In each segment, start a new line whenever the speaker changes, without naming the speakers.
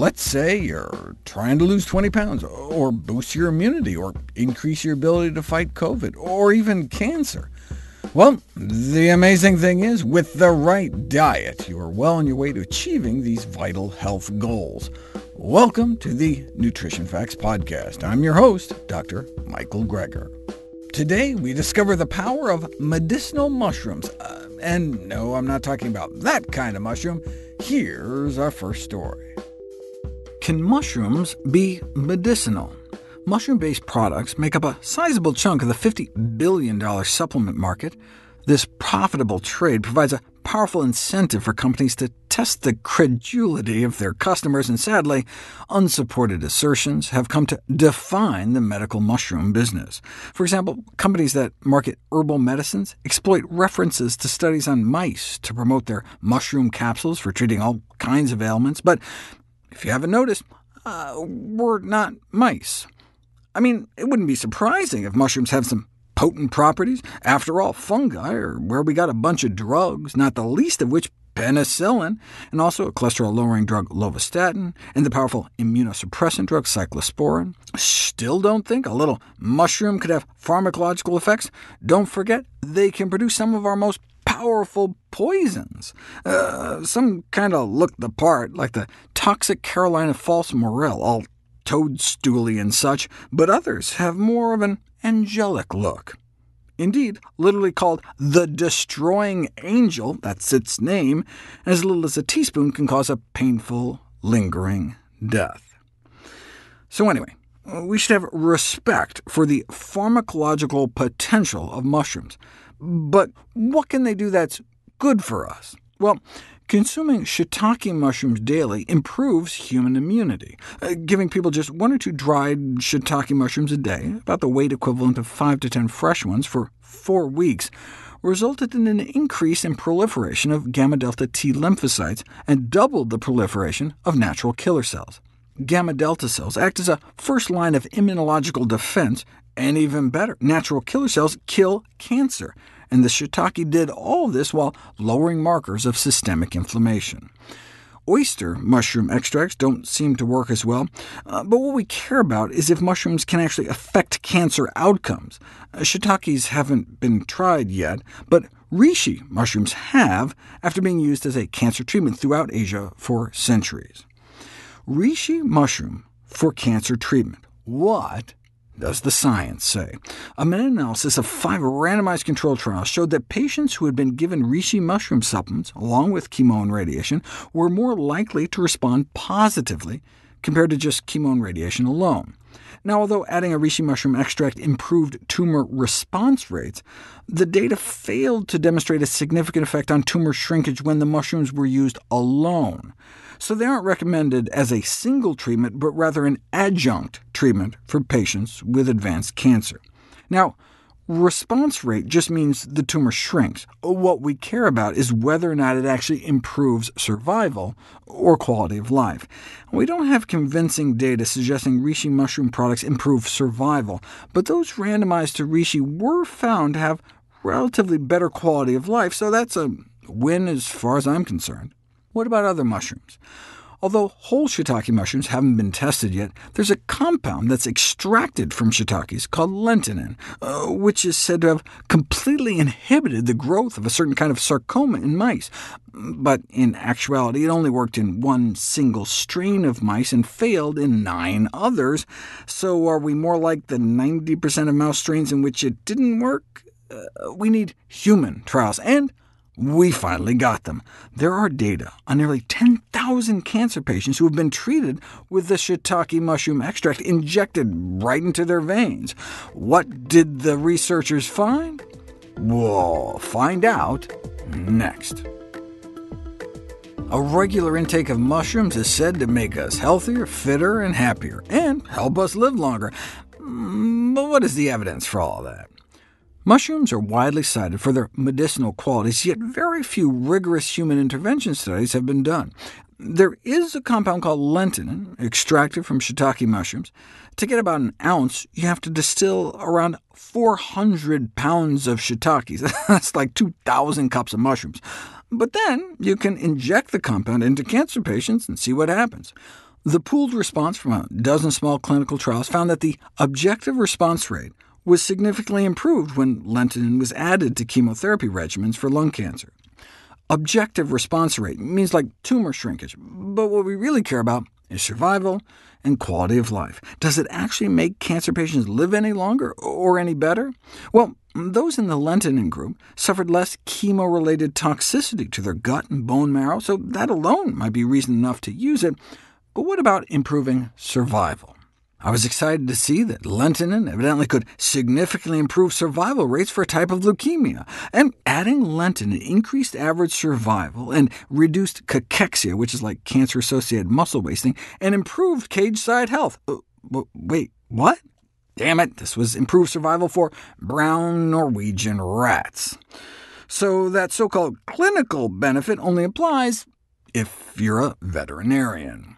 Let's say you're trying to lose 20 pounds, or boost your immunity, or increase your ability to fight COVID, or even cancer. Well, the amazing thing is, with the right diet, you are well on your way to achieving these vital health goals. Welcome to the Nutrition Facts Podcast. I'm your host, Dr. Michael Greger. Today, we discover the power of medicinal mushrooms. Uh, and no, I'm not talking about that kind of mushroom. Here's our first story. Can mushrooms be medicinal? Mushroom-based products make up a sizable chunk of the $50 billion supplement market. This profitable trade provides a powerful incentive for companies to test the credulity of their customers, and sadly, unsupported assertions have come to define the medical mushroom business. For example, companies that market herbal medicines exploit references to studies on mice to promote their mushroom capsules for treating all kinds of ailments, but if you haven't noticed, uh, we're not mice. I mean, it wouldn't be surprising if mushrooms have some potent properties. After all, fungi are where we got a bunch of drugs, not the least of which penicillin, and also a cholesterol-lowering drug lovastatin, and the powerful immunosuppressant drug cyclosporin. Still don't think a little mushroom could have pharmacological effects? Don't forget, they can produce some of our most powerful poisons. Uh, some kind of looked the part, like the toxic Carolina false morel, all toadstooly and such, but others have more of an angelic look. Indeed, literally called the destroying angel, that's its name, as little as a teaspoon can cause a painful, lingering death. So anyway, we should have respect for the pharmacological potential of mushrooms, but what can they do that's good for us? Well, consuming shiitake mushrooms daily improves human immunity, uh, giving people just one or two dried shiitake mushrooms a day, about the weight equivalent of 5 to 10 fresh ones, for four weeks, resulted in an increase in proliferation of gamma-delta T lymphocytes and doubled the proliferation of natural killer cells. Gamma-delta cells act as a first line of immunological defense and even better, natural killer cells kill cancer, and the shiitake did all this while lowering markers of systemic inflammation. Oyster mushroom extracts don't seem to work as well, uh, but what we care about is if mushrooms can actually affect cancer outcomes. Uh, shiitakes haven't been tried yet, but reishi mushrooms have, after being used as a cancer treatment throughout Asia for centuries. Reishi mushroom for cancer treatment. What? does the science say? A meta-analysis of five randomized control trials showed that patients who had been given reishi mushroom supplements, along with chemo and radiation, were more likely to respond positively compared to just chemo and radiation alone. Now, although adding a reishi mushroom extract improved tumor response rates, the data failed to demonstrate a significant effect on tumor shrinkage when the mushrooms were used alone so they aren't recommended as a single treatment, but rather an adjunct treatment for patients with advanced cancer. Now, response rate just means the tumor shrinks. What we care about is whether or not it actually improves survival or quality of life. We don't have convincing data suggesting reishi mushroom products improve survival, but those randomized to reishi were found to have relatively better quality of life, so that's a win as far as I'm concerned. What about other mushrooms? Although whole shiitake mushrooms haven't been tested yet, there's a compound that's extracted from shiitakes called lentinan, uh, which is said to have completely inhibited the growth of a certain kind of sarcoma in mice. But in actuality, it only worked in one single strain of mice and failed in nine others. So are we more like the 90% of mouse strains in which it didn't work? Uh, we need human trials, and we finally got them. There are data on nearly 10,000 cancer patients who have been treated with the shiitake mushroom extract injected right into their veins. What did the researchers find? We'll find out next. A regular intake of mushrooms is said to make us healthier, fitter, and happier, and help us live longer. Mm, but what is the evidence for all that? Mushrooms are widely cited for their medicinal qualities, yet very few rigorous human intervention studies have been done. There is a compound called lentinan, extracted from shiitake mushrooms. To get about an ounce, you have to distill around 400 pounds of shiitakes. That's like 2,000 cups of mushrooms. But then you can inject the compound into cancer patients and see what happens. The pooled response from a dozen small clinical trials found that the objective response rate was significantly improved when lentinan was added to chemotherapy regimens for lung cancer. Objective response rate means like tumor shrinkage, but what we really care about is survival and quality of life. Does it actually make cancer patients live any longer or any better? Well, those in the lentinan group suffered less chemo-related toxicity to their gut and bone marrow, so that alone might be reason enough to use it. But what about improving survival? I was excited to see that lentinan evidently could significantly improve survival rates for a type of leukemia, and adding lentinan increased average survival and reduced cachexia, which is like cancer-associated muscle wasting, and improved cage-side health. Uh, wait, what? Damn it, this was improved survival for brown Norwegian rats. So that so-called clinical benefit only applies if you're a veterinarian.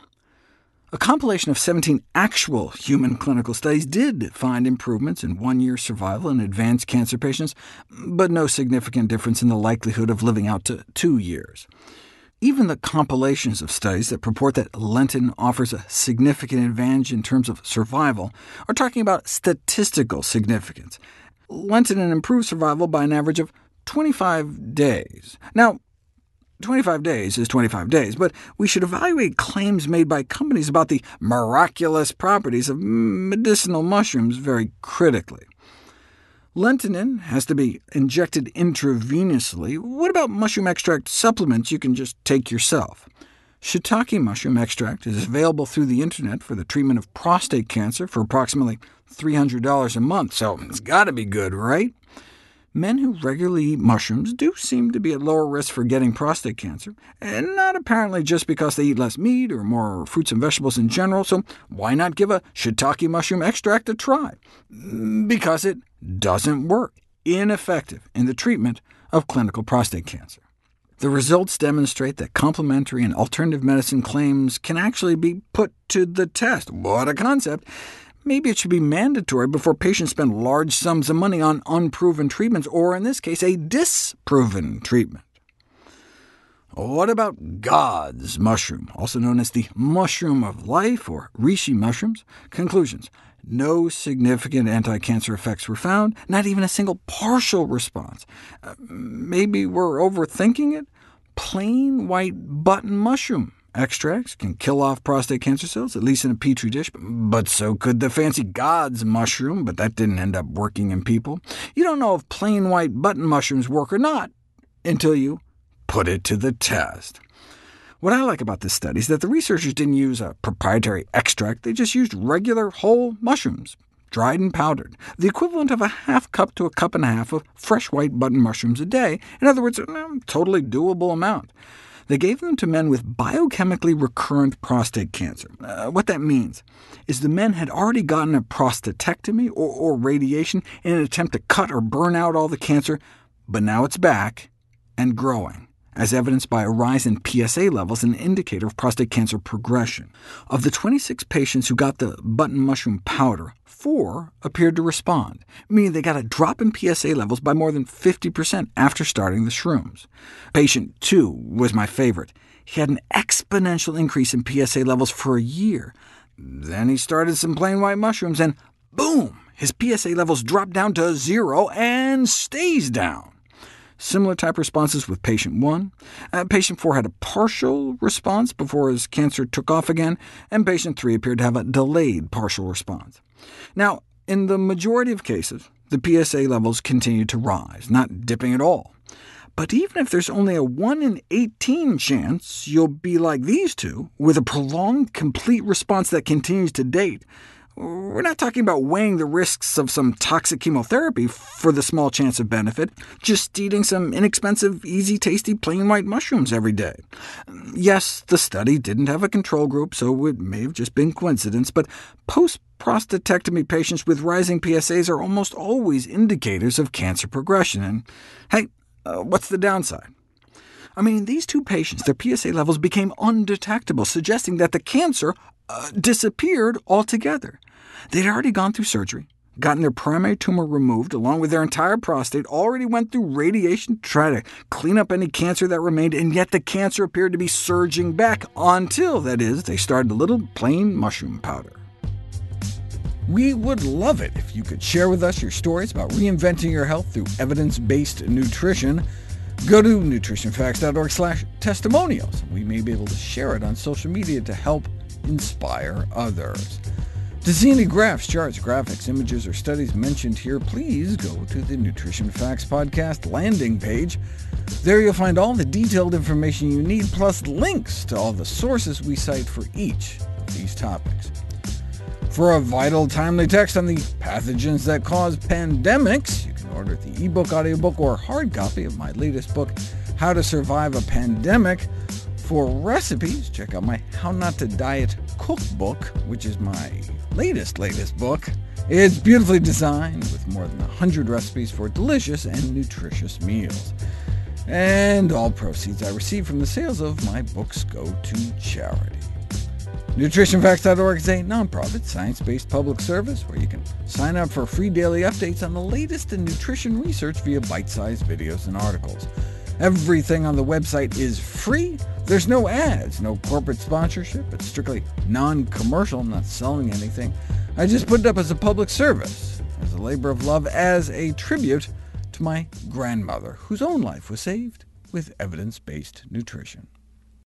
A compilation of 17 actual human clinical studies did find improvements in one-year survival in advanced cancer patients, but no significant difference in the likelihood of living out to two years. Even the compilations of studies that purport that lentinan offers a significant advantage in terms of survival are talking about statistical significance. Lentinan improves survival by an average of 25 days. Now, 25 days is 25 days, but we should evaluate claims made by companies about the miraculous properties of medicinal mushrooms very critically. Lentinan has to be injected intravenously. What about mushroom extract supplements you can just take yourself? Shiitake mushroom extract is available through the internet for the treatment of prostate cancer for approximately $300 a month, so it's got to be good, right? men who regularly eat mushrooms do seem to be at lower risk for getting prostate cancer, and not apparently just because they eat less meat or more fruits and vegetables in general, so why not give a shiitake mushroom extract a try? Mm, because it doesn't work, ineffective in the treatment of clinical prostate cancer. The results demonstrate that complementary and alternative medicine claims can actually be put to the test. What a concept! Maybe it should be mandatory before patients spend large sums of money on unproven treatments, or in this case, a disproven treatment. What about God's mushroom, also known as the mushroom of life, or reishi mushrooms? Conclusions. No significant anti-cancer effects were found, not even a single partial response. Uh, maybe we're overthinking it? Plain white button mushroom Extracts can kill off prostate cancer cells, at least in a petri dish, but so could the fancy god's mushroom, but that didn't end up working in people. You don't know if plain white button mushrooms work or not until you put it to the test. What I like about this study is that the researchers didn't use a proprietary extract, they just used regular whole mushrooms, dried and powdered, the equivalent of a half cup to a cup and a half of fresh white button mushrooms a day, in other words, a totally doable amount. They gave them to men with biochemically recurrent prostate cancer. Uh, what that means is the men had already gotten a prostatectomy or, or radiation in an attempt to cut or burn out all the cancer, but now it's back and growing as evidenced by a rise in PSA levels, an indicator of prostate cancer progression. Of the 26 patients who got the button mushroom powder, four appeared to respond, meaning they got a drop in PSA levels by more than 50% after starting the shrooms. Patient 2 was my favorite. He had an exponential increase in PSA levels for a year. Then he started some plain white mushrooms, and boom! His PSA levels dropped down to zero and stays down. Similar type responses with patient 1. Uh, patient 4 had a partial response before his cancer took off again, and patient 3 appeared to have a delayed partial response. Now, in the majority of cases, the PSA levels continue to rise, not dipping at all. But even if there's only a 1 in 18 chance you'll be like these two, with a prolonged complete response that continues to date, we're not talking about weighing the risks of some toxic chemotherapy for the small chance of benefit, just eating some inexpensive, easy-tasty plain white mushrooms every day. Yes, the study didn't have a control group, so it may have just been coincidence, but post-prostatectomy patients with rising PSAs are almost always indicators of cancer progression, and hey, uh, what's the downside? I mean, these two patients, their PSA levels became undetectable, suggesting that the cancer disappeared altogether. They'd already gone through surgery, gotten their primary tumor removed along with their entire prostate, already went through radiation to try to clean up any cancer that remained, and yet the cancer appeared to be surging back until, that is, they started a little plain mushroom powder. We would love it if you could share with us your stories about reinventing your health through evidence-based nutrition. Go to nutritionfacts.org slash testimonials. We may be able to share it on social media to help inspire others. To see any graphs, charts, graphics, images, or studies mentioned here, please go to the Nutrition Facts Podcast landing page. There you'll find all the detailed information you need, plus links to all the sources we cite for each of these topics. For a vital, timely text on the pathogens that cause pandemics, you can order the ebook, audiobook, or hard copy of my latest book, How to Survive a Pandemic, for recipes, check out my How Not to Diet cookbook, which is my latest, latest book. It's beautifully designed with more than 100 recipes for delicious and nutritious meals. And all proceeds I receive from the sales of my books go to charity. NutritionFacts.org is a nonprofit, science-based public service where you can sign up for free daily updates on the latest in nutrition research via bite-sized videos and articles. Everything on the website is free. There's no ads, no corporate sponsorship. It's strictly non-commercial. I'm not selling anything. I just put it up as a public service, as a labor of love, as a tribute to my grandmother, whose own life was saved with evidence-based nutrition.